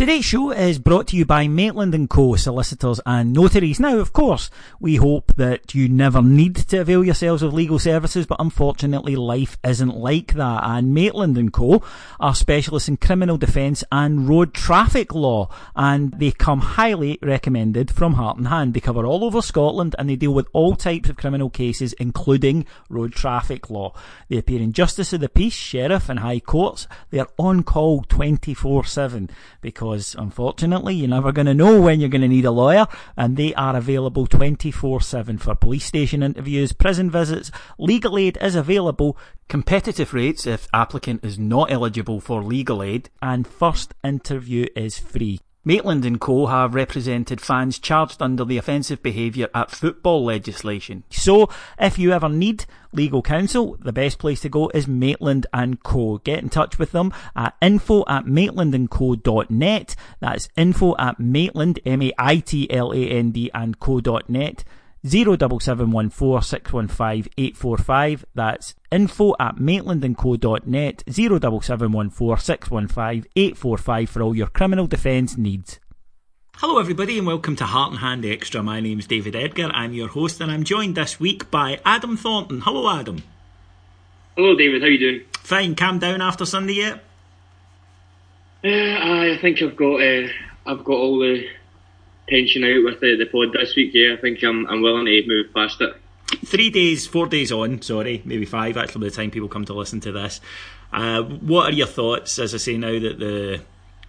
Today's show is brought to you by Maitland & Co. Solicitors and Notaries. Now, of course, we hope that you never need to avail yourselves of legal services, but unfortunately life isn't like that. And Maitland & Co. are specialists in criminal defence and road traffic law, and they come highly recommended from Heart and Hand. They cover all over Scotland and they deal with all types of criminal cases, including road traffic law. They appear in Justice of the Peace, Sheriff and High Courts. They are on call 24-7 because because unfortunately you're never going to know when you're going to need a lawyer and they are available 24-7 for police station interviews, prison visits, legal aid is available, competitive rates if applicant is not eligible for legal aid. And first interview is free. Maitland and Co have represented fans charged under the offensive behaviour at football legislation. So, if you ever need legal counsel, the best place to go is Maitland and Co. Get in touch with them at info at maitlandandco.net. That's info at maitland, M-A-I-T-L-A-N-D and co.net. 07714 That's info at maitlandandco.net 07714 for all your criminal defence needs. Hello, everybody, and welcome to Heart and Hand Extra. My name's David Edgar. I'm your host, and I'm joined this week by Adam Thornton. Hello, Adam. Hello, David. How you doing? Fine. Calm down after Sunday yet? Uh, I think I've got uh, I've got all the tension out with the, the pod this week. Yeah, I think I'm I'm willing to move past it. Three days, four days on. Sorry, maybe five actually. By the time people come to listen to this, uh, what are your thoughts? As I say now that the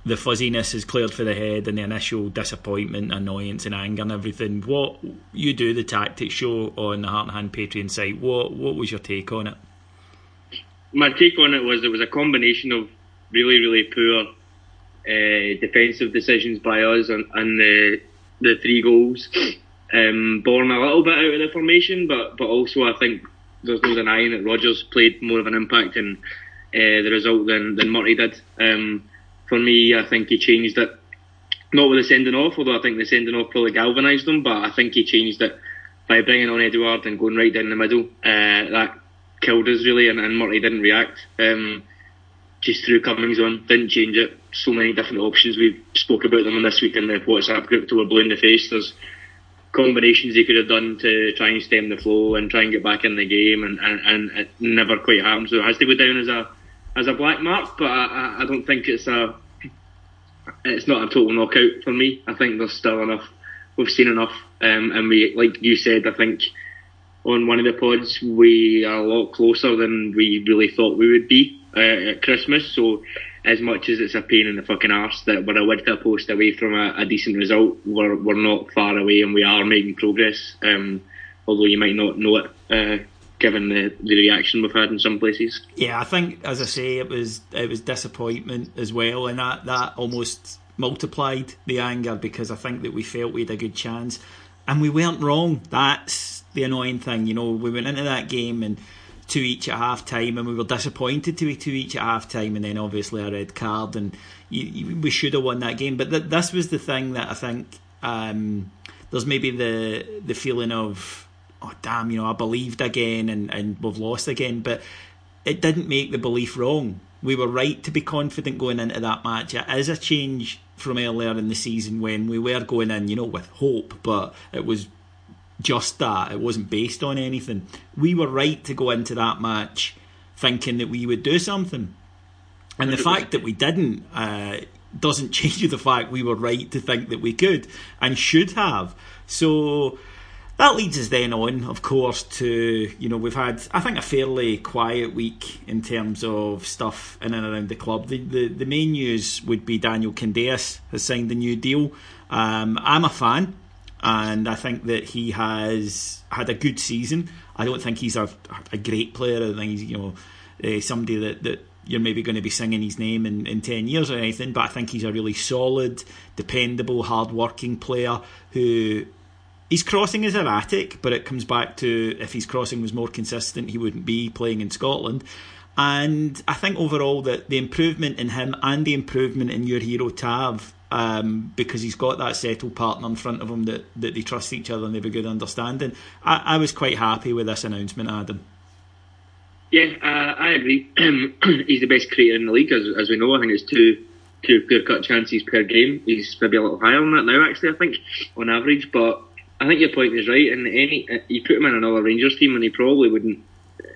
the fuzziness is cleared for the head and the initial disappointment, annoyance, and anger and everything. What you do the tactics show on the Heart and Hand Patreon site? What what was your take on it? My take on it was it was a combination of really really poor uh, defensive decisions by us and, and the the three goals, um, born a little bit out of the formation, but but also I think there's no denying that Rodgers played more of an impact in uh, the result than than Murty did. Um, for me, I think he changed it. Not with the sending off, although I think the sending off probably galvanised them, but I think he changed it by bringing on Edouard and going right down the middle. Uh, that killed us really, and, and Murty didn't react. Um, just threw Cummings on, didn't change it. So many different options. We spoke about them on this week in the WhatsApp group till we're blue in the face. There's combinations he could have done to try and stem the flow and try and get back in the game, and, and, and it never quite happened. So it has to go down as a as a black mark, but I, I don't think it's a it's not a total knockout for me. I think there's still enough. We've seen enough, um, and we, like you said, I think on one of the pods we are a lot closer than we really thought we would be uh, at Christmas. So, as much as it's a pain in the fucking arse that we're a width a post away from a, a, decent result, we're we're not far away, and we are making progress. Um, although you might not know it uh, given the, the reaction we've had in some places. Yeah, I think, as I say, it was it was disappointment as well, and that that almost multiplied the anger because I think that we felt we had a good chance, and we weren't wrong. That's the annoying thing, you know. We went into that game and two each at half time, and we were disappointed to be two each at half time, and then obviously a red card, and you, you, we should have won that game. But th- this was the thing that I think um, there's maybe the the feeling of oh damn, you know, I believed again and, and we've lost again. But it didn't make the belief wrong. We were right to be confident going into that match. It is a change from earlier in the season when we were going in, you know, with hope, but it was just that. It wasn't based on anything. We were right to go into that match thinking that we would do something. And the fact that we didn't uh, doesn't change the fact we were right to think that we could and should have. So that leads us then on, of course, to you know we've had I think a fairly quiet week in terms of stuff in and around the club. The the, the main news would be Daniel Candeias has signed a new deal. Um, I'm a fan, and I think that he has had a good season. I don't think he's a, a great player. I think he's you know uh, somebody that that you're maybe going to be singing his name in, in 10 years or anything, but I think he's a really solid, dependable, hard working player who his crossing is erratic, but it comes back to if his crossing was more consistent, he wouldn't be playing in Scotland. And I think overall that the improvement in him and the improvement in your hero Tav, um, because he's got that settled partner in front of him that, that they trust each other and they have a good understanding. I, I was quite happy with this announcement, Adam. Yeah, uh, I agree. he's the best creator in the league, as, as we know. I think it's two two clear cut chances per game. He's maybe a little higher than that now, actually. I think on average, but I think your point is right. And any you put him in another Rangers team, and he probably wouldn't.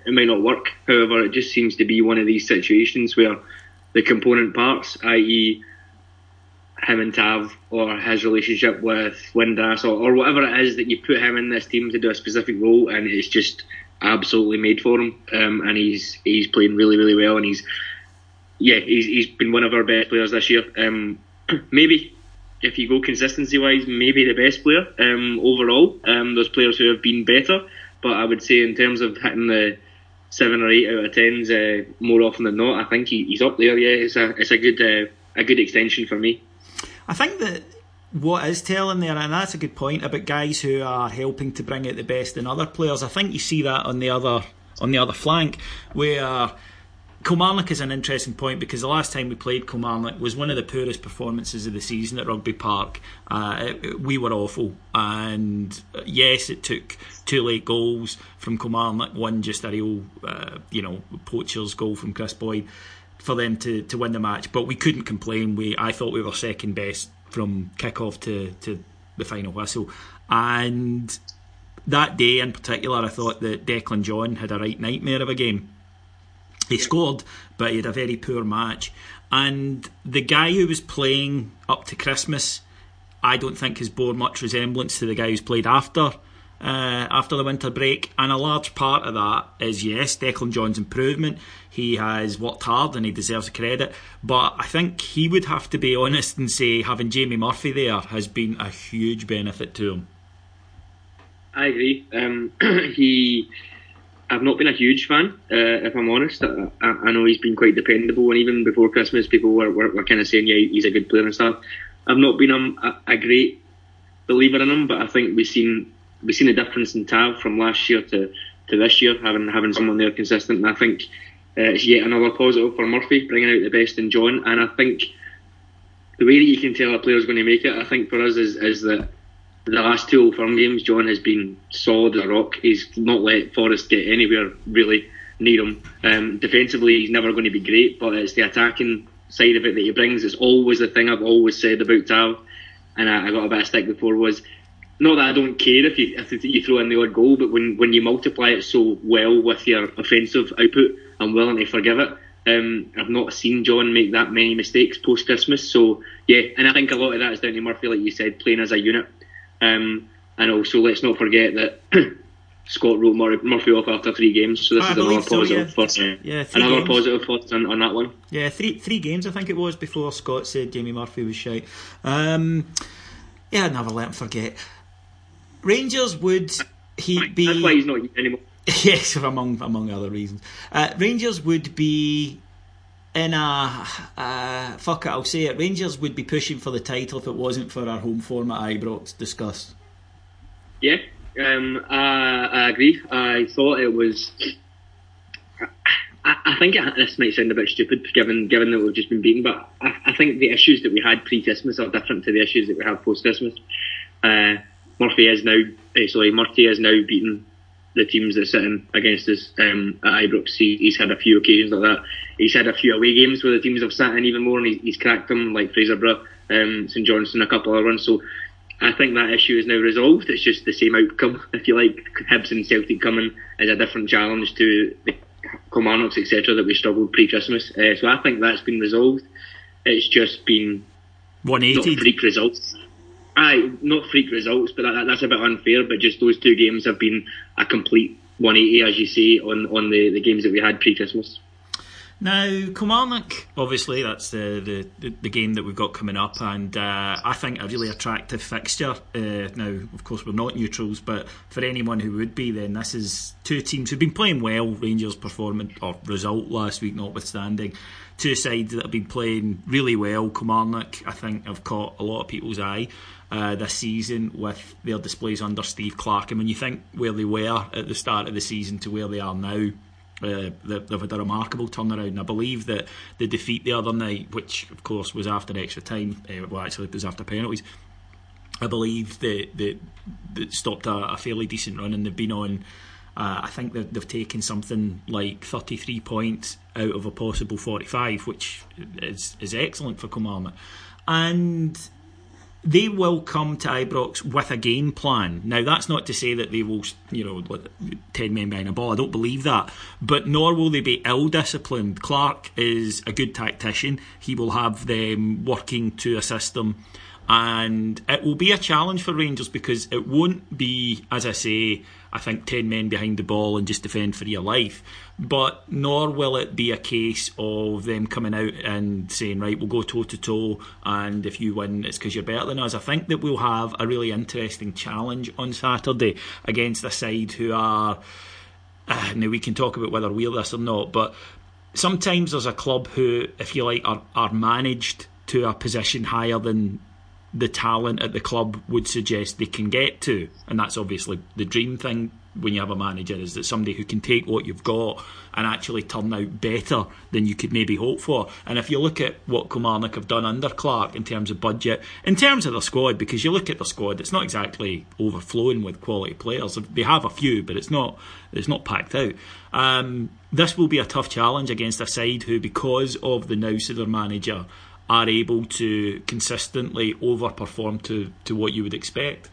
It might not work. However, it just seems to be one of these situations where the component parts, i.e., him and Tav, or his relationship with Windass, or, or whatever it is that you put him in this team to do a specific role, and it's just absolutely made for him. Um, and he's he's playing really really well, and he's yeah he's he's been one of our best players this year. Um, maybe if you go consistency wise, maybe the best player um, overall. Um, there's players who have been better, but I would say in terms of hitting the seven or eight out of tens uh, more often than not, I think he, he's up there. Yeah, it's a it's a good uh, a good extension for me. I think that what is telling there, and that's a good point about guys who are helping to bring out the best in other players. I think you see that on the other on the other flank where Kilmarnock is an interesting point because the last time we played Kilmarnock was one of the poorest performances of the season at Rugby Park. Uh, it, it, we were awful, and yes, it took two late goals from Kilmarnock, one just a real, uh, you know, poacher's goal from Kris Boyd for them to, to win the match. But we couldn't complain. We I thought we were second best from kick off to, to the final whistle, and that day in particular, I thought that Declan John had a right nightmare of a game he scored, but he had a very poor match. And the guy who was playing up to Christmas, I don't think has bore much resemblance to the guy who's played after uh, after the winter break. And a large part of that is yes, Declan John's improvement. He has worked hard and he deserves credit. But I think he would have to be honest and say having Jamie Murphy there has been a huge benefit to him. I agree. Um, he I've not been a huge fan, uh, if I'm honest. I, I, know he's been quite dependable, and even before Christmas, people were, were, were kind of saying, yeah, he's a good player and stuff. I've not been a, a, great believer in him, but I think we've seen we've seen a difference in Tav from last year to, to this year, having having someone there consistent. And I think uh, it's yet another positive for Murphy, bringing out the best in John. And I think the way that you can tell a player's going to make it, I think for us is is that the last two Old Firm games, John has been solid as a rock. He's not let Forrest get anywhere really near him. Um, defensively, he's never going to be great, but it's the attacking side of it that he brings. It's always the thing I've always said about Tav, and I, I got a bit of stick before was not that I don't care if you if you throw in the odd goal, but when when you multiply it so well with your offensive output, I'm willing to forgive it. Um, I've not seen John make that many mistakes post Christmas, so yeah, and I think a lot of that is down to Murphy, like you said, playing as a unit. Um, and also, let's not forget that Scott wrote Murphy off after three games, so this I is another positive so, yeah. for uh, yeah, another games. positive for on, on, that one. Yeah, three three games I think it was before Scott said Jamie Murphy was shite. Um, yeah, I'd never let him forget. Rangers would he be? That's why he's not anymore. yes, among among other reasons. Uh, Rangers would be in a uh, fuck it, I'll say it. Rangers would be pushing for the title if it wasn't for our home form at Ibrox. Discuss. Yeah, um, I, I agree. I thought it was. I, I think it, this might sound a bit stupid, given given that we've just been beaten, but I, I think the issues that we had pre-Christmas are different to the issues that we have post-Christmas. Uh, Murphy is now, uh, sorry, Murphy is now beaten the teams that sit in against us um, at Ibrox. He, he's had a few occasions like that. He's had a few away games where the teams have sat in even more, and he's, he's cracked them like Fraserburgh, um, St Johnstone, a couple of ones. So I think that issue is now resolved. It's just the same outcome, if you like. Hibs and Celtic coming is a different challenge to the Kilmarnocks, etc., that we struggled pre-Christmas. Uh, so I think that's been resolved. It's just been 180 not freak results. Aye, not freak results, but that, that's a bit unfair. But just those two games have been a complete 180, as you say, on on the, the games that we had pre-Christmas. Now, Kilmarnock, obviously, that's the, the, the game that we've got coming up, and uh, I think a really attractive fixture. Uh, now, of course, we're not neutrals, but for anyone who would be, then this is two teams who've been playing well. Rangers' performance or result last week, notwithstanding, two sides that have been playing really well. Kilmarnock, I think, have caught a lot of people's eye. Uh, this season with their displays under Steve Clarke. and when you think where they were at the start of the season to where they are now, uh, they've had a remarkable turnaround. And I believe that the defeat the other night, which of course was after extra time, uh, well, actually it was after penalties. I believe that that, that stopped a, a, fairly decent run, and they've been on. Uh, I think they've, they've taken something like 33 points out of a possible 45, which is is excellent for Kilmarnock. And they will come to Ibrox with a game plan. Now, that's not to say that they will, you know, 10 men behind a ball. I don't believe that. But nor will they be ill disciplined. Clarke is a good tactician. He will have them working to a system. And it will be a challenge for Rangers because it won't be, as I say, I think 10 men behind the ball and just defend for your life. But nor will it be a case of them coming out and saying, right, we'll go toe to toe, and if you win, it's because you're better than us. I think that we'll have a really interesting challenge on Saturday against a side who are. Uh, now, we can talk about whether we're this or not, but sometimes there's a club who, if you like, are, are managed to a position higher than the talent at the club would suggest they can get to. And that's obviously the dream thing when you have a manager is that somebody who can take what you've got and actually turn out better than you could maybe hope for. And if you look at what Kilmarnock have done under Clarke in terms of budget, in terms of the squad, because you look at the squad, it's not exactly overflowing with quality players. They have a few, but it's not it's not packed out. Um, this will be a tough challenge against a side who, because of the nous of their manager, are able to consistently overperform to, to what you would expect.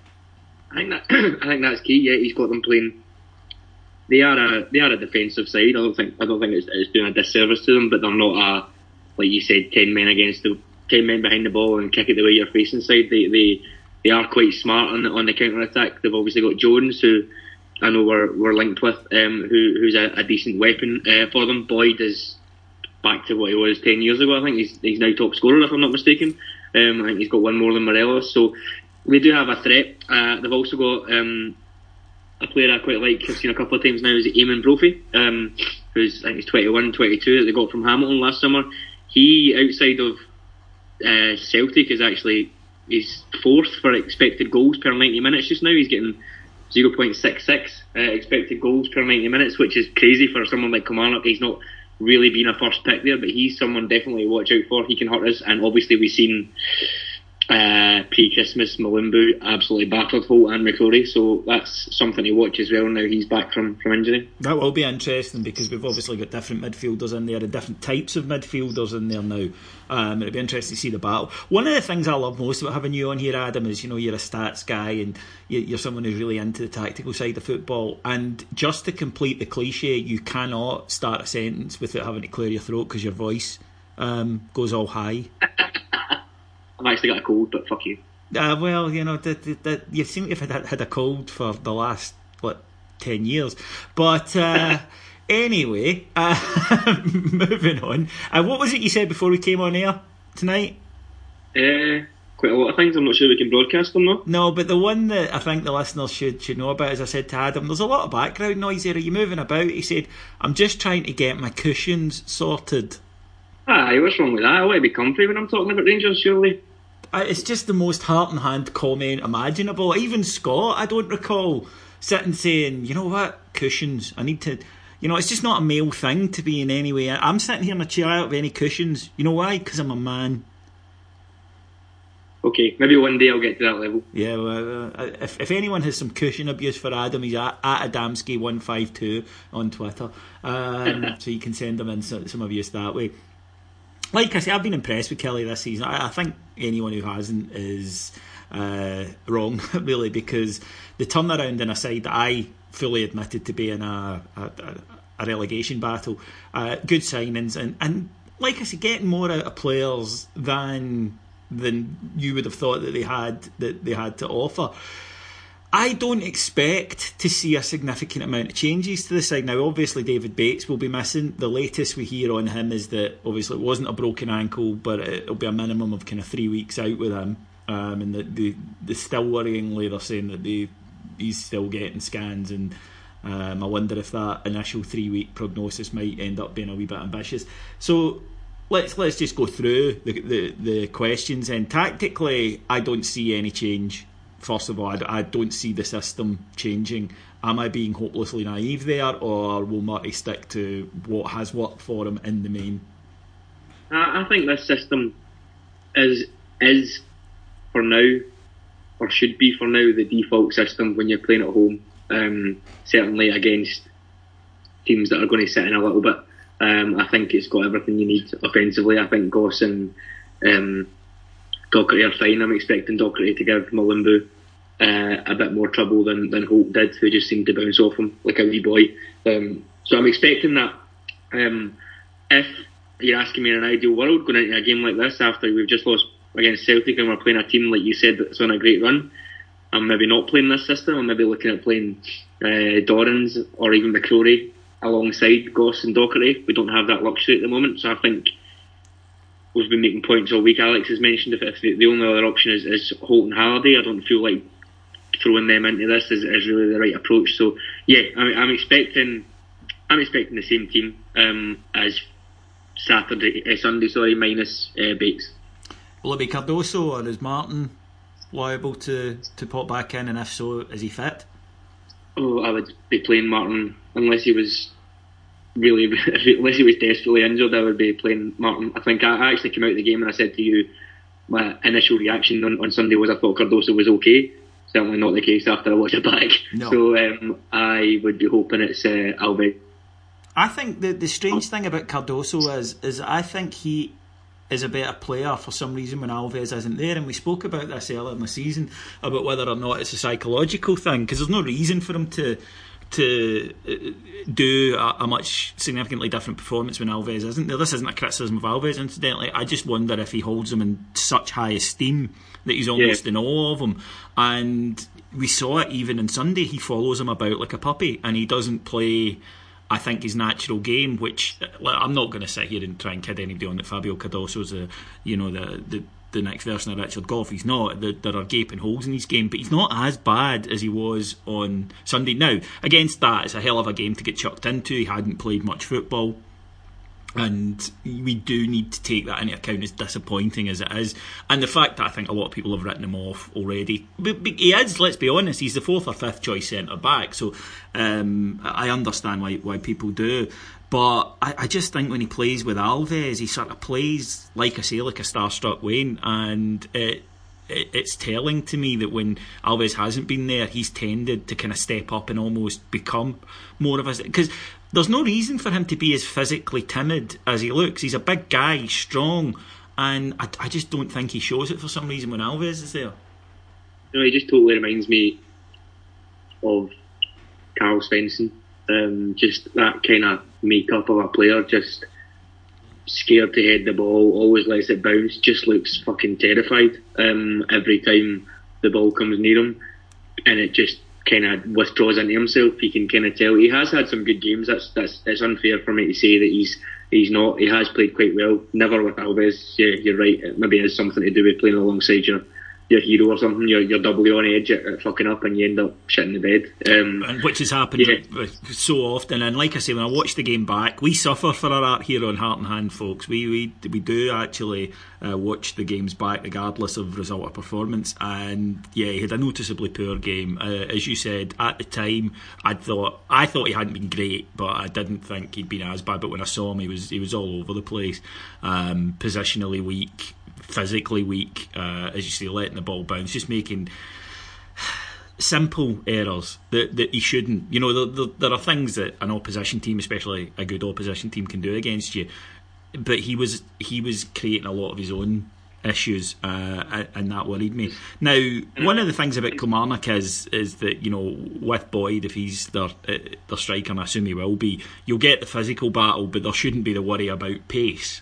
I think that I think that's key. Yeah, he's got them playing. They are a they are a defensive side. I don't think I don't think it's, it's doing a disservice to them, but they're not a like you said ten men against the ten men behind the ball and kick it the way you're facing side. They they they are quite smart on the on the counter attack. They've obviously got Jones who. I know we're, we're linked with, um, who, who's a, a decent weapon uh, for them. Boyd is back to what he was 10 years ago. I think he's, he's now top scorer, if I'm not mistaken. Um, I think he's got one more than Morelos. So they do have a threat. Uh, they've also got um, a player I quite like, I've seen a couple of times now, is Eamonn Brophy, um, who's, I think he's 21, 22, that they got from Hamilton last summer. He, outside of uh, Celtic, is actually he's fourth for expected goals per 90 minutes just now. He's getting 0.66 uh, expected goals per 90 minutes, which is crazy for someone like Kilmarnock. He's not really been a first pick there, but he's someone definitely to watch out for. He can hurt us, and obviously we've seen uh, pre-Christmas Mulumbu absolutely battered Holt and McCrorie, so that's something to watch as well. Now he's back from, from injury. That will be interesting because we've obviously got different midfielders in there and different types of midfielders in there now. Um, it'll be interesting to see the battle. One of the things I love most about having you on here, Adam, is you know you're a stats guy and you're someone who's really into the tactical side of football. And just to complete the cliche, you cannot start a sentence without having to clear your throat because your voice um, goes all high. I've actually got a cold, but fuck you. Uh, well, you know, the, the, the, you seem to have had, had a cold for the last, what, 10 years. But uh, anyway, uh, moving on. Uh, what was it you said before we came on air tonight? Uh, quite a lot of things. I'm not sure we can broadcast them though. No, but the one that I think the listeners should should know about, as I said to Adam, there's a lot of background noise here. Are you moving about? He said, "I'm just trying to get my cushions sorted." Aye, what's wrong with that? I want to be comfy when I'm talking about Rangers, surely. It's just the most heart and hand comment imaginable. Even Scott, I don't recall sitting saying, "You know what, cushions? I need to." You know, it's just not a male thing to be in any way. I'm sitting here in a chair out of any cushions. You know why? Because I'm a man. Okay, maybe one day I'll get to that level. Yeah, well, uh, if, if anyone has some cushion abuse for Adam, he's at, at Adamski152 on Twitter. Um, so you can send them in some, some abuse that way. Like I say, I've been impressed with Killie this season. I, I think anyone who hasn't is uh, wrong, really, because the turnaround in a side that I fully admitted to be in a, a, a relegation battle, uh, good signings, and, and like I say, getting more out of players than than you would have thought that they had that they had to offer. I don't expect to see a significant amount of changes to the side. Now, obviously, David Bates will be missing. The latest we hear on him is that obviously it wasn't a broken ankle, but it'll be a minimum of kind of three weeks out with him. Um, and the, the, the still worryingly, they're saying that they he's still getting scans, and um, I wonder if that initial three week prognosis might end up being a wee bit ambitious. So let's let's just go through the, the, the questions. And tactically, I don't see any change. First of all, I, I don't see the system changing. Am I being hopelessly naive there, or will Murty stick to what has worked for him in the main? I, I think this system is is for now, or should be for now, the default system when you're playing at home. Um, certainly against teams that are going to sit in a little bit um, I think it's got everything you need offensively. I think Goss and um, Docherty are fine. I'm expecting Docherty to give Mulumbu uh, a bit more trouble than, than Holt did, who just seemed to bounce off him like a wee boy. Um, so I'm expecting that. Um, if you're asking me in an ideal world, going into a game like this after we've just lost against Celtic and we're playing a team like you said that's on a great run, I'm maybe not playing this system. I'm maybe looking at playing uh, Dorrans or even McCrorie alongside Goss and Docherty. We don't have that luxury at the moment, so I think we've been making points all week. Alex has mentioned if, if the, the, only other option is, is Holt and Halliday, I don't feel like throwing them into this is, is really the right approach. So yeah, I I'm expecting I'm expecting the same team um, as Saturday, uh, Sunday, sorry, minus uh, Bates. Will it be Cardoso or is Martin liable to, to pop back in, and if so, is he fit? Oh, I would be playing Martin unless he was really, unless he was desperately injured. I would be playing Martin. I think I, actually came out of the game and I said to you, my initial reaction on, on Sunday was I thought Cardoso was okay. Certainly not the case after I watched it back. No. So um, I would be hoping it's uh, Alves. I think the the strange thing about Cardoso is is I think he is a better player for some reason when Alves isn't there. And we spoke about this earlier in the season about whether or not it's a psychological thing because there's no reason for him to to uh, do a, a, much significantly different performance when Alves isn't there. This isn't a criticism of Alves, incidentally. I just wonder if he holds him in such high esteem that he's almost yeah. in awe of him. And we saw it even on Sunday. He follows him about like a puppy, and he doesn't play I think his natural game, which I'm not going to sit here and try and kid anybody on that Fabio Cardoso's a, you know, the, the the next version of Richard Gough. He's not. There are gaping holes in his game, but he's not as bad as he was on Sunday. Now, against that, it's a hell of a game to get chucked into. He hadn't played much football and we do need to take that into account as disappointing as it is and the fact that I think a lot of people have written him off already but, but he is let's be honest he's the fourth or fifth choice centre back so um, I understand why, why people do but I, I, just think when he plays with Alves he sort of plays like I say like a starstruck Wayne and it it's telling to me that when Alves hasn't been there, he's tended to kind of step up and almost become more of a because there's no reason for him to be as physically timid as he looks. He's a big guy, strong, and I, I just don't think he shows it for some reason when Alves is there. No, he just totally reminds me of Karl Svensson. Um, just that kind of makeup of a player, just scared to head the ball, always lets it bounce, just looks fucking terrified um, every time the ball comes near him, and it just kind of withdraws into himself. You can kind of tell he has had some good games. That's that's it's unfair for me to say that he's he's not. He has played quite well. Never with Alves. Yeah, you're right. It maybe has something to do with playing alongside your your hero or something. You're, you're doubly on edge at, at fucking up, and you end up shitting the bed. Um, and which has happened yeah. so often. And like I say, when I watch the game back, we suffer for our art here on Heart and Hand, folks. We we we do actually uh, watch the games back, regardless of result or performance. And yeah, he had a noticeably poor game, uh, as you said at the time. I thought I thought he hadn't been great, but I didn't think he'd been as bad. But when I saw him, he was he was all over the place, um, positionally weak physically weak, uh, as you say, letting the ball bounce, just making simple errors that, that he shouldn't. You know, there, there, there, are things that an opposition team, especially a good opposition team, can do against you. But he was he was creating a lot of his own issues, uh, and that worried me. Now, one of the things about Kilmarnock is is that you know with Boyd, if he's their uh, their striker, and I assume he will be, you'll get the physical battle, but there shouldn't be the worry about pace.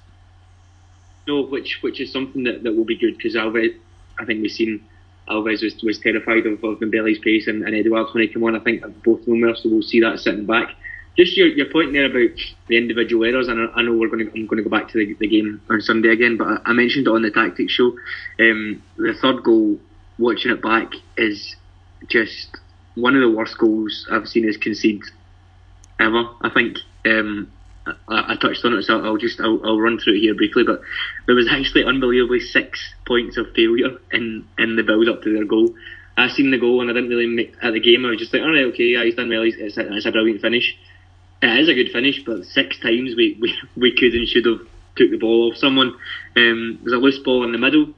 No, which which is something that, that will be good because Alves, I think we've seen Alves was, was terrified of, of Dembele's pace and, and Edouard when he came on. I think both of them were, so we'll see that sitting back. Just your, your point there about the individual errors, and I, I know we're going to I'm going to go back to the, the game on Sunday again, but I, I mentioned it on the tactics show. Um, the third goal, watching it back, is just one of the worst goals I've seen us concede ever. I think um, I, I, touched on it, so I'll just I'll, I'll, run through it here briefly. But there was actually unbelievably six points of failure in in the build up to their goal. I seen the goal and I didn't really make at the game. I was just like, all right, okay, yeah, he's done well. It's, it's, a, it's a brilliant finish. It is a good finish, but six times we, we, we could and should have took the ball off someone. Um, there's a loose ball in the middle.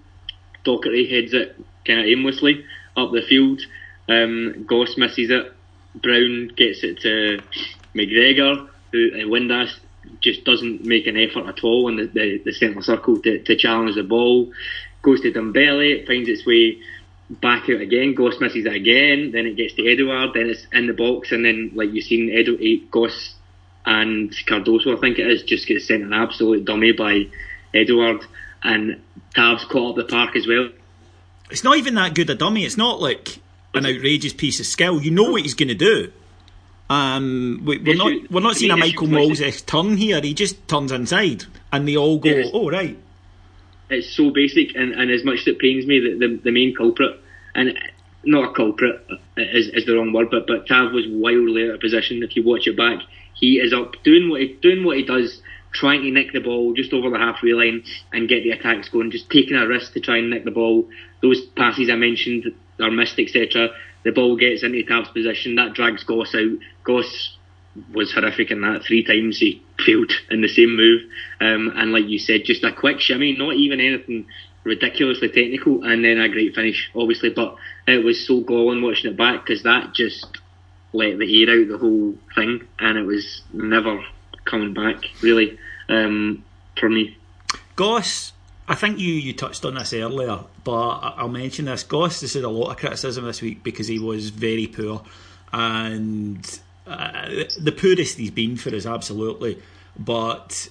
Docherty heads it kind of aimlessly up the field. Um, Goss misses it. Brown gets it to McGregor who uh, Windass just doesn't make an effort at all in the, the, the centre circle to, to challenge the ball. Goes to Dembele, finds its way back out again. Goss misses it again. Then it gets to Edouard. Then it's in the box, and then like you've seen, Edu- eh, Goss and Cardoso, I think it is, just gets sent an absolute dummy by Edouard, and Tav's caught up the park as well. It's not even that good a dummy. It's not like an outrageous piece of skill. You know what he's going to do. Um, we, are not we're not seeing a Michael Mols turn here. He just turns inside, and they all go, yeah, "Oh right." It's so basic, and, and as much as it pains me that the, the main culprit, and not a culprit is, is the wrong word, but but Tav was wildly out of position. If you watch it back, he is up doing what he doing what he does, trying to nick the ball just over the halfway line and get the attacks going, just taking a risk to try and nick the ball. Those passes I mentioned are missed, etc the ball gets into Tav's position, that drags Goss out. Goss was horrific in that. Three times he failed in the same move. Um, and like you said, just a quick shimmy, not even anything ridiculously technical, and then a great finish, obviously. But it was so galling watching it back because that just let the air out the whole thing, and it was never coming back, really, um, for me. Goss I think you, you touched on this earlier, but I'll mention this. Goss has had a lot of criticism this week because he was very poor, and uh, the poorest he's been for us, absolutely. But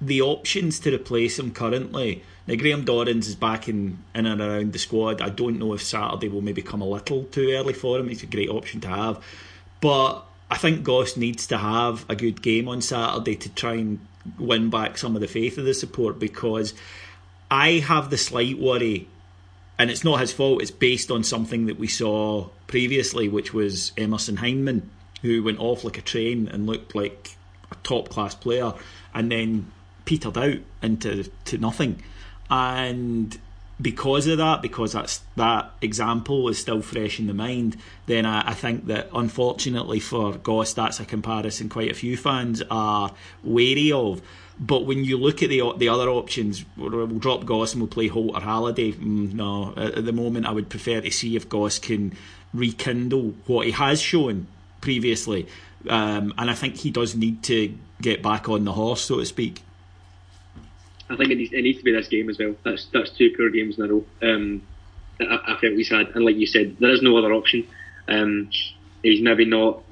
the options to replace him currently. Now, Graham Dorrans is back in, in and around the squad. I don't know if Saturday will maybe come a little too early for him. It's a great option to have. But I think Goss needs to have a good game on Saturday to try and win back some of the faith of the support because I have the slight worry, and it's not his fault, it's based on something that we saw previously, which was Emerson Hyndman, who went off like a train and looked like a top class player and then petered out into to nothing. And because of that, because that's that example is still fresh in the mind, then I, I, think that unfortunately for Goss, that's a comparison quite a few fans are wary of. But when you look at the the other options, we'll drop Goss and we'll play Holt or Halliday. Mm, no, at the moment, I would prefer to see if Goss can rekindle what he has shown previously, um, and I think he does need to get back on the horse, so to speak. I think it needs, it needs to be this game as well. That's that's two poor games in a row. Um, I, I felt he's had, and like you said, there is no other option. Um, he's maybe not.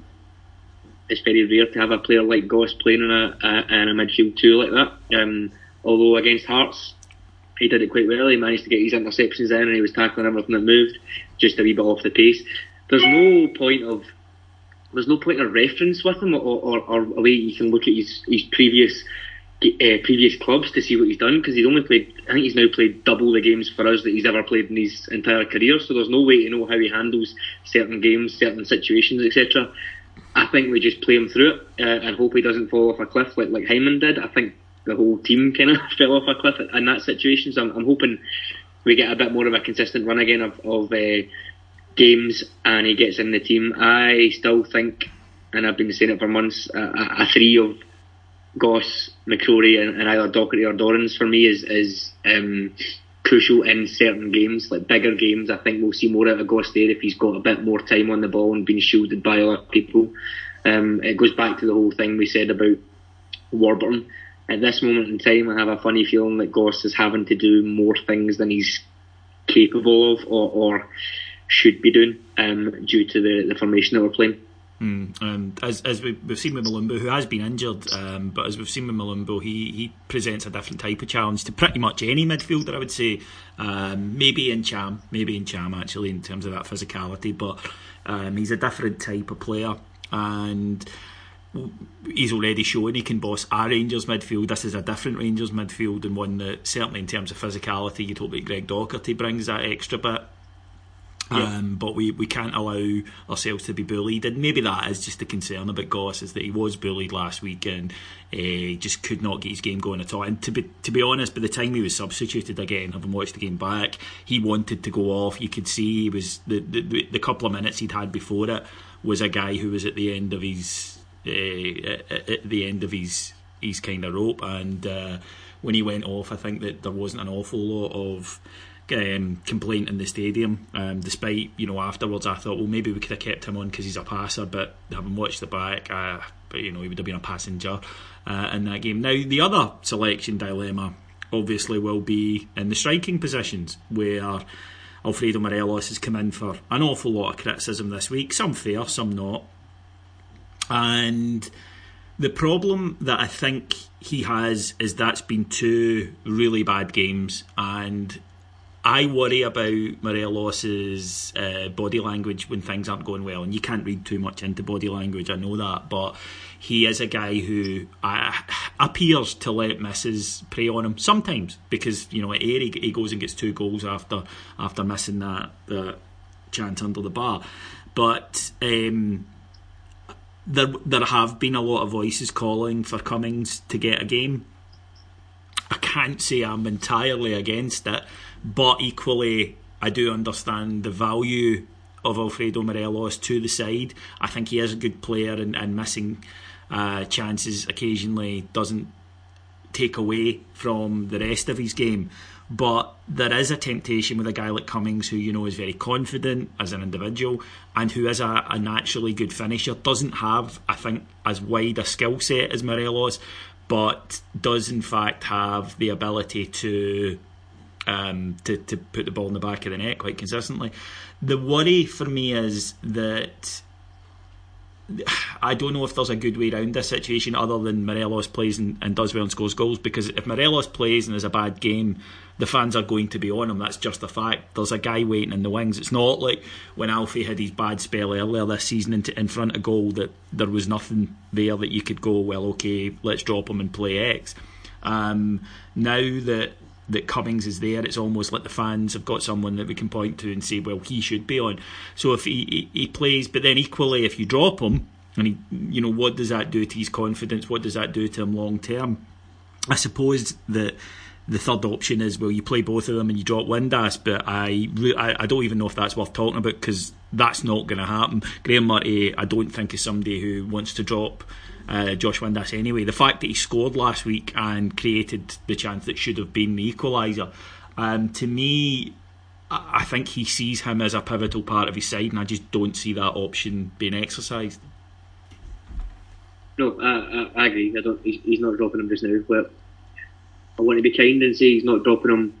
It's very rare to have a player like Goss playing in a, a in a midfield two like that. Um, although against Hearts, he did it quite well. He managed to get his interceptions in, and he was tackling everything that moved, just a wee bit off the pace. There's no point of there's no point of reference with him, or, or, or a way you can look at his his previous uh, previous clubs to see what he's done because he's only played. I think he's now played double the games for us that he's ever played in his entire career. So there's no way to know how he handles certain games, certain situations, etc. I think we just play him through it uh, and hope he doesn't fall off a cliff like like Hyndman did. I think the whole team kind of fell off a cliff in that situation. So I'm, I'm, hoping we get a bit more of a consistent run again of, of uh, games and he gets in the team. I still think, and I've been saying it for months, a, a three of Goss, McCrorie, and, and, either Docherty or Dorrans for me is is um, crucial in certain games, like bigger games. I think we'll see more out of Goss there if he's got a bit more time on the ball and being shielded by other people. Um, it goes back to the whole thing we said about Warburton. At this moment in time, I have a funny feeling that Goss is having to do more things than he's capable of or, or should be doing um, due to the, the formation that we're playing. Mm, and as as we, have seen with Mulumbu, who has been injured, um, but as we've seen with Mulumbu, he he presents a different type of challenge to pretty much any midfielder. I would say, um, maybe Ntcham, maybe Ntcham actually in terms of that physicality, but um, he's a different type of player, and he's already shown he can boss our Rangers midfield. This is a different Rangers midfield and one that certainly in terms of physicality, you'd hope that Greg Docherty brings that extra bit. Um, but we, we can't allow ourselves to be bullied, and maybe that is just the concern about Goss is that he was bullied last week and uh, just could not get his game going at all. And to be to be honest, by the time he was substituted again, having watched the game back, he wanted to go off. You could see he was the the, the couple of minutes he'd had before it was a guy who was at the end of his uh, at the end of his his kind of rope, and uh, when he went off, I think that there wasn't an awful lot of um, complaint in the stadium. Um, despite you know afterwards, I thought well maybe we could have kept him on because he's a passer, but having watched the back, uh, but you know he would have been a passenger uh, in that game. Now the other selection dilemma obviously will be in the striking positions where. Alfredo Morelos has come in for an awful lot of criticism this week, some fair, some not. And the problem that I think he has is that's been two really bad games, and I worry about Morelos's uh, body language when things aren't going well, and you can't read too much into body language. I know that, but he is a guy who uh, appears to let misses prey on him sometimes because you know at Ayr he, he goes and gets two goals after after missing that that chance under the bar, but. Um, there, there have been a lot of voices calling for Cummings to get a game. I can't say I'm entirely against it but equally, I do understand the value of Alfredo Morelos to the side. I think he is a good player, and, and missing uh, chances occasionally doesn't take away from the rest of his game. But there is a temptation with a guy like Cummings, who you know is very confident as an individual and who is a, a naturally good finisher. Doesn't have, I think, as wide a skill set as Morelos, but does in fact have the ability to um, to, to put the ball in the back of the net quite consistently. The worry for me is that I don't know if there's a good way around this situation other than Morelos plays and, and, does well and scores goals. Because if Morelos plays and there's a bad game, the fans are going to be on him. That's just a fact. There's a guy waiting in the wings. It's not like when Alfie had his bad spell earlier this season in, in front of goal that there was nothing there that you could go, well, okay, let's drop him and play X. Um, now that that Cummings is there, it's almost like the fans have got someone that we can point to and say, well, he should be on. So if he, he, he plays, but then equally, if you drop him, and he, you know, what does that do to his confidence? What does that do to him long term? I suppose that the third option is well, you play both of them and you drop Windass, but I, I, I don't even know if that's worth talking about because that's not going to happen. Graeme Murty, I don't think is somebody who wants to drop uh, Josh Windass anyway. The fact that he scored last week and created the chance that should have been the equaliser, um, to me, I think he sees him as a pivotal part of his side, and I just don't see that option being exercised. No, I, I, I agree. I don't. He's, he's, not dropping him just now, but I want to be kind and say he's not dropping him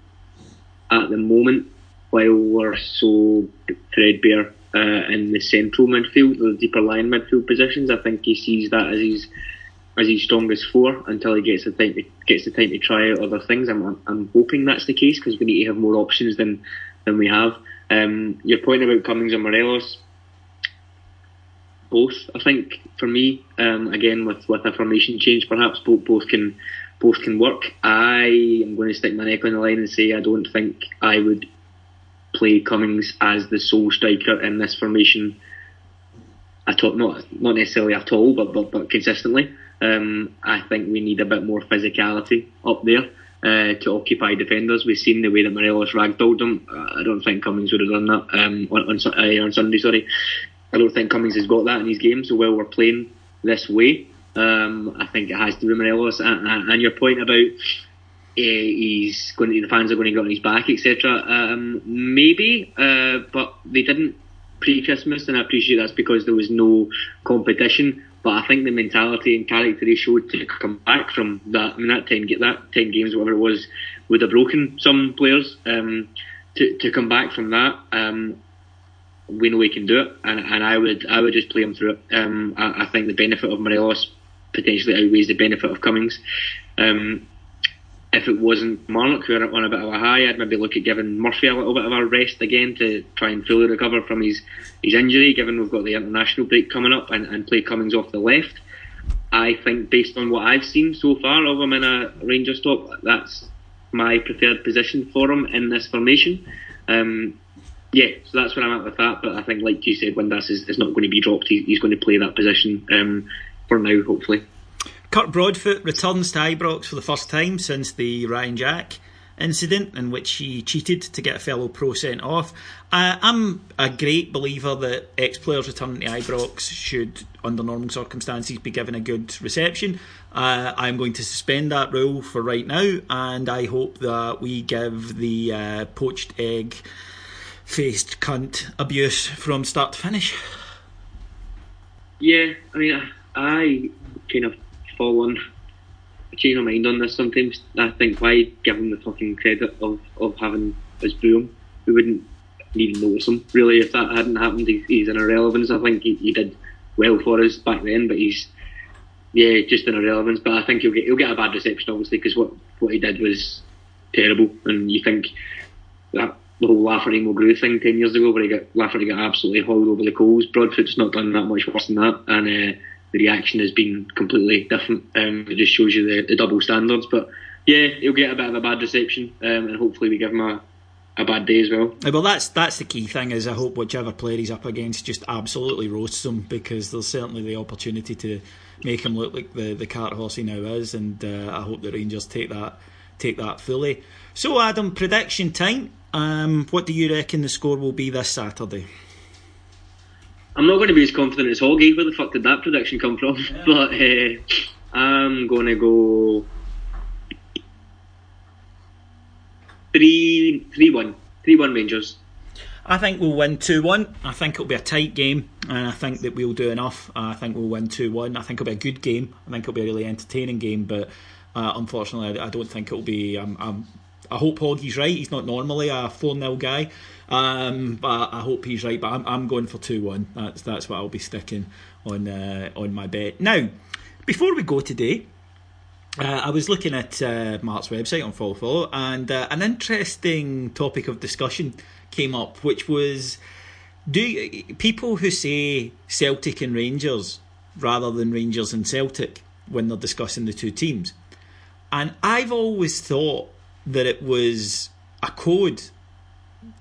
at the moment while we're so threadbare uh, in the central midfield, the deeper line midfield positions. I think he sees that as his as his strongest four until he gets the time to, gets the time to try out other things. I'm I'm hoping that's the case because we need to have more options than than we have. Um, your point about Cummings and Morelos, both. I think for me, um, again with with a formation change, perhaps both both can both can work. I am going to stick my neck on the line and say I don't think I would play Cummings as the sole striker in this formation at all. Not not necessarily at all, but but, but consistently. Um, I think we need a bit more physicality up there. Uh, to occupy defenders. We've seen the way that Morelos ragdolled them. Uh, I don't think Cummings would have done that um, on, on, uh, on, Sunday. Sorry, I don't think Cummings has got that in his game. So while we're playing this way, um, I think it has to be Morelos. And, and your point about he's going to, the fans are going to get on his back, etc. Um, maybe, uh, but they didn't pre-Christmas, and I appreciate that's because there was no competition. But I think the mentality and character he showed to come back from that, I mean, that ten that ten games, whatever it was, would have broken some players. Um, to to come back from that, um, we know he can do it, and, and I would I would just play him through it. Um, I, I, think the benefit of Morelos potentially outweighs the benefit of Cummings. Um, if it wasn't Marnock who are on a bit of a high, I'd maybe look at giving Murphy a little bit of a rest again to try and fully recover from his, his injury, given we've got the international break coming up and, and play Cummings off the left. I think, based on what I've seen so far of him in a Rangers stop, that's my preferred position for him in this formation. Um, yeah, so that's where I'm at with that. But I think, like you said, Windass is, is not going to be dropped. He, he's going to play that position um, for now, hopefully. Kirk Broadfoot returns to Ibrox for the first time since the Ryan Jack incident in which he cheated to get a fellow pro sent off. Uh, I'm a great believer that ex players returning to Ibrox should, under normal circumstances, be given a good reception. Uh, I'm going to suspend that rule for right now, and I hope that we give the uh, poached egg faced cunt abuse from start to finish. Yeah, I mean, I kind of fall on I change my mind on this sometimes. I think why give him the fucking credit of, of having his boom? We wouldn't even notice him really if that hadn't happened. He, he's an irrelevance. I think he, he, did well for us back then, but he's yeah just an irrelevance. But I think he'll get he'll get a bad reception obviously because what what he did was terrible. And you think that the whole Lafferty Mulgrew thing ten years ago, where he got Lafferty got absolutely hauled over the coals. Broadfoot's not done that much worse than that, and. Uh, the reaction has been completely different. Um, it just shows you the, the, double standards. But yeah, he'll get a bit of a bad reception, um, and hopefully we give him a, a bad day as well. Well, that's that's the key thing. Is I hope whichever player he's up against just absolutely roasts him because there's certainly the opportunity to make him look like the the cart horse he now is, and uh, I hope the Rangers take that take that fully. So, Adam, prediction time. Um, what do you reckon the score will be this Saturday? I'm not going to be as confident as Hoggy. Where the fuck did that prediction come from? Yeah. But uh, I'm going to go three, three one, three one Rangers. I think we'll win 2 1. I think it'll be a tight game, and I think that we'll do enough. I think we'll win 2 1. I think it'll be a good game. I think it'll be a really entertaining game, but uh, unfortunately, I, don't think it'll be. Um, um, I hope Hoggy's right. He's not normally a 4 0 guy. Um, but I hope he's right. But I'm, I'm going for two one. That's that's what I'll be sticking on uh, on my bet. Now, before we go today. Uh, I was looking at uh, Mark's website on Follow Follow, and uh, an interesting topic of discussion came up, which was do people who say Celtic and Rangers rather than Rangers and Celtic when they're discussing the two teams. And I've always thought that it was a code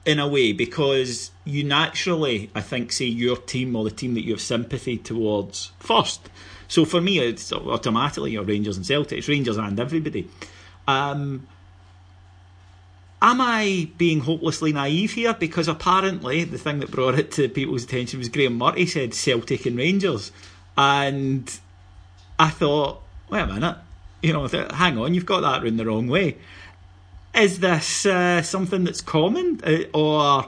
in a way because you naturally, I think, say your team or the team that you have sympathy towards first. So for me, it's automatically your Rangers and Celtics, Rangers and everybody. Um, am I being hopelessly naive here? Because apparently the thing that brought it to people's attention was Graeme Murty said Celtic and Rangers, and I thought, wait a minute, you know, hang on, you've got that in the wrong way is this uh, something that's common, uh, or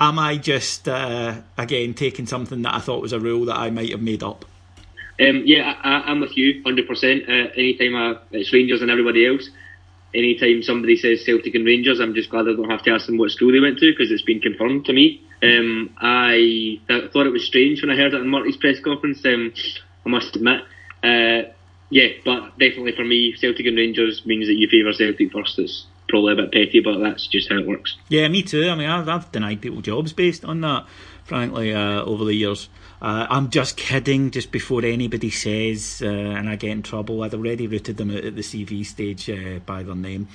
am I just uh, again taking something that I thought was a rule that I might have made up? Um, yeah, I, am with you, hundred percent. Uh, anytime I, it's Rangers and everybody else, anytime somebody says Celtic and Rangers, I'm just glad I don't have to ask them what school they went to because it's been confirmed to me. Um, I, I, thought it was strange when I heard it in Murty's press conference. Um, I must admit. Uh, yeah, but definitely for me, Celtic and Rangers means that you favour Celtic first. It's probably a bit petty, but that's just how it works. Yeah, me too. I mean, I've, I've denied people jobs based on that, frankly, uh, over the years. Uh, I'm just kidding, just before anybody says, uh, and I get in trouble. I'd already rooted them out at the CV stage uh, by their name.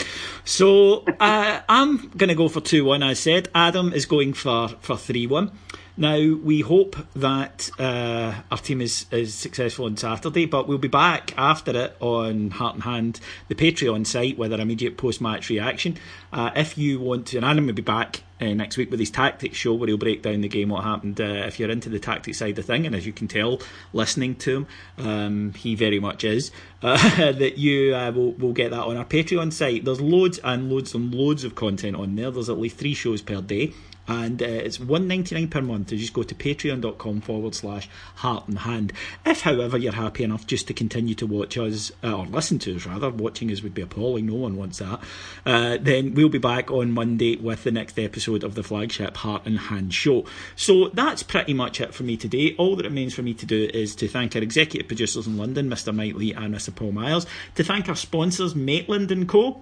So uh, I'm going to go for 2 1, I said. Adam is going for 3 1. Now, we hope that uh, our team is, is successful on Saturday, but we'll be back after it on Heart and Hand, the Patreon site, with our immediate post match reaction. Uh, if you want to, and Adam will be back uh, next week with his tactics show where he'll break down the game, what happened. Uh, if you're into the tactics side of thing, and as you can tell, listening to him, um, he very much is, uh, that you uh, will, will get that on our Patreon site. There's loads and loads and loads of content on there. There's at least three shows per day and uh, it's one ninety nine per month. To just go to patreon.com forward slash heart and hand. If, however, you're happy enough just to continue to watch us uh, or listen to us rather, watching us would be appalling. No one wants that. Uh, then we'll be back on Monday with the next episode of the flagship Heart and Hand show. So that's pretty much it for me today. All that remains for me to do is to thank our executive producers in London, Mr. Knightley and Mr. Paul Miles, to thank our sponsors, Maitland and Co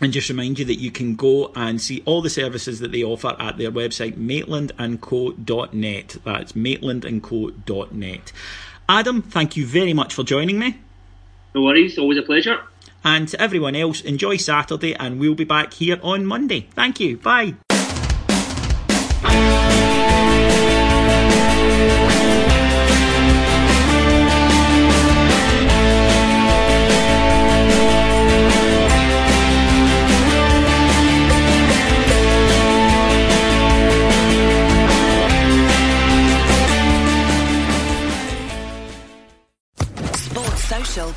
and just remind you that you can go and see all the services that they offer at their website, maitlandandco.net. That's maitlandandco.net. Adam, thank you very much for joining me. No worries, always a pleasure. And to everyone else, enjoy Saturday, and we'll be back here on Monday. Thank you. Bye.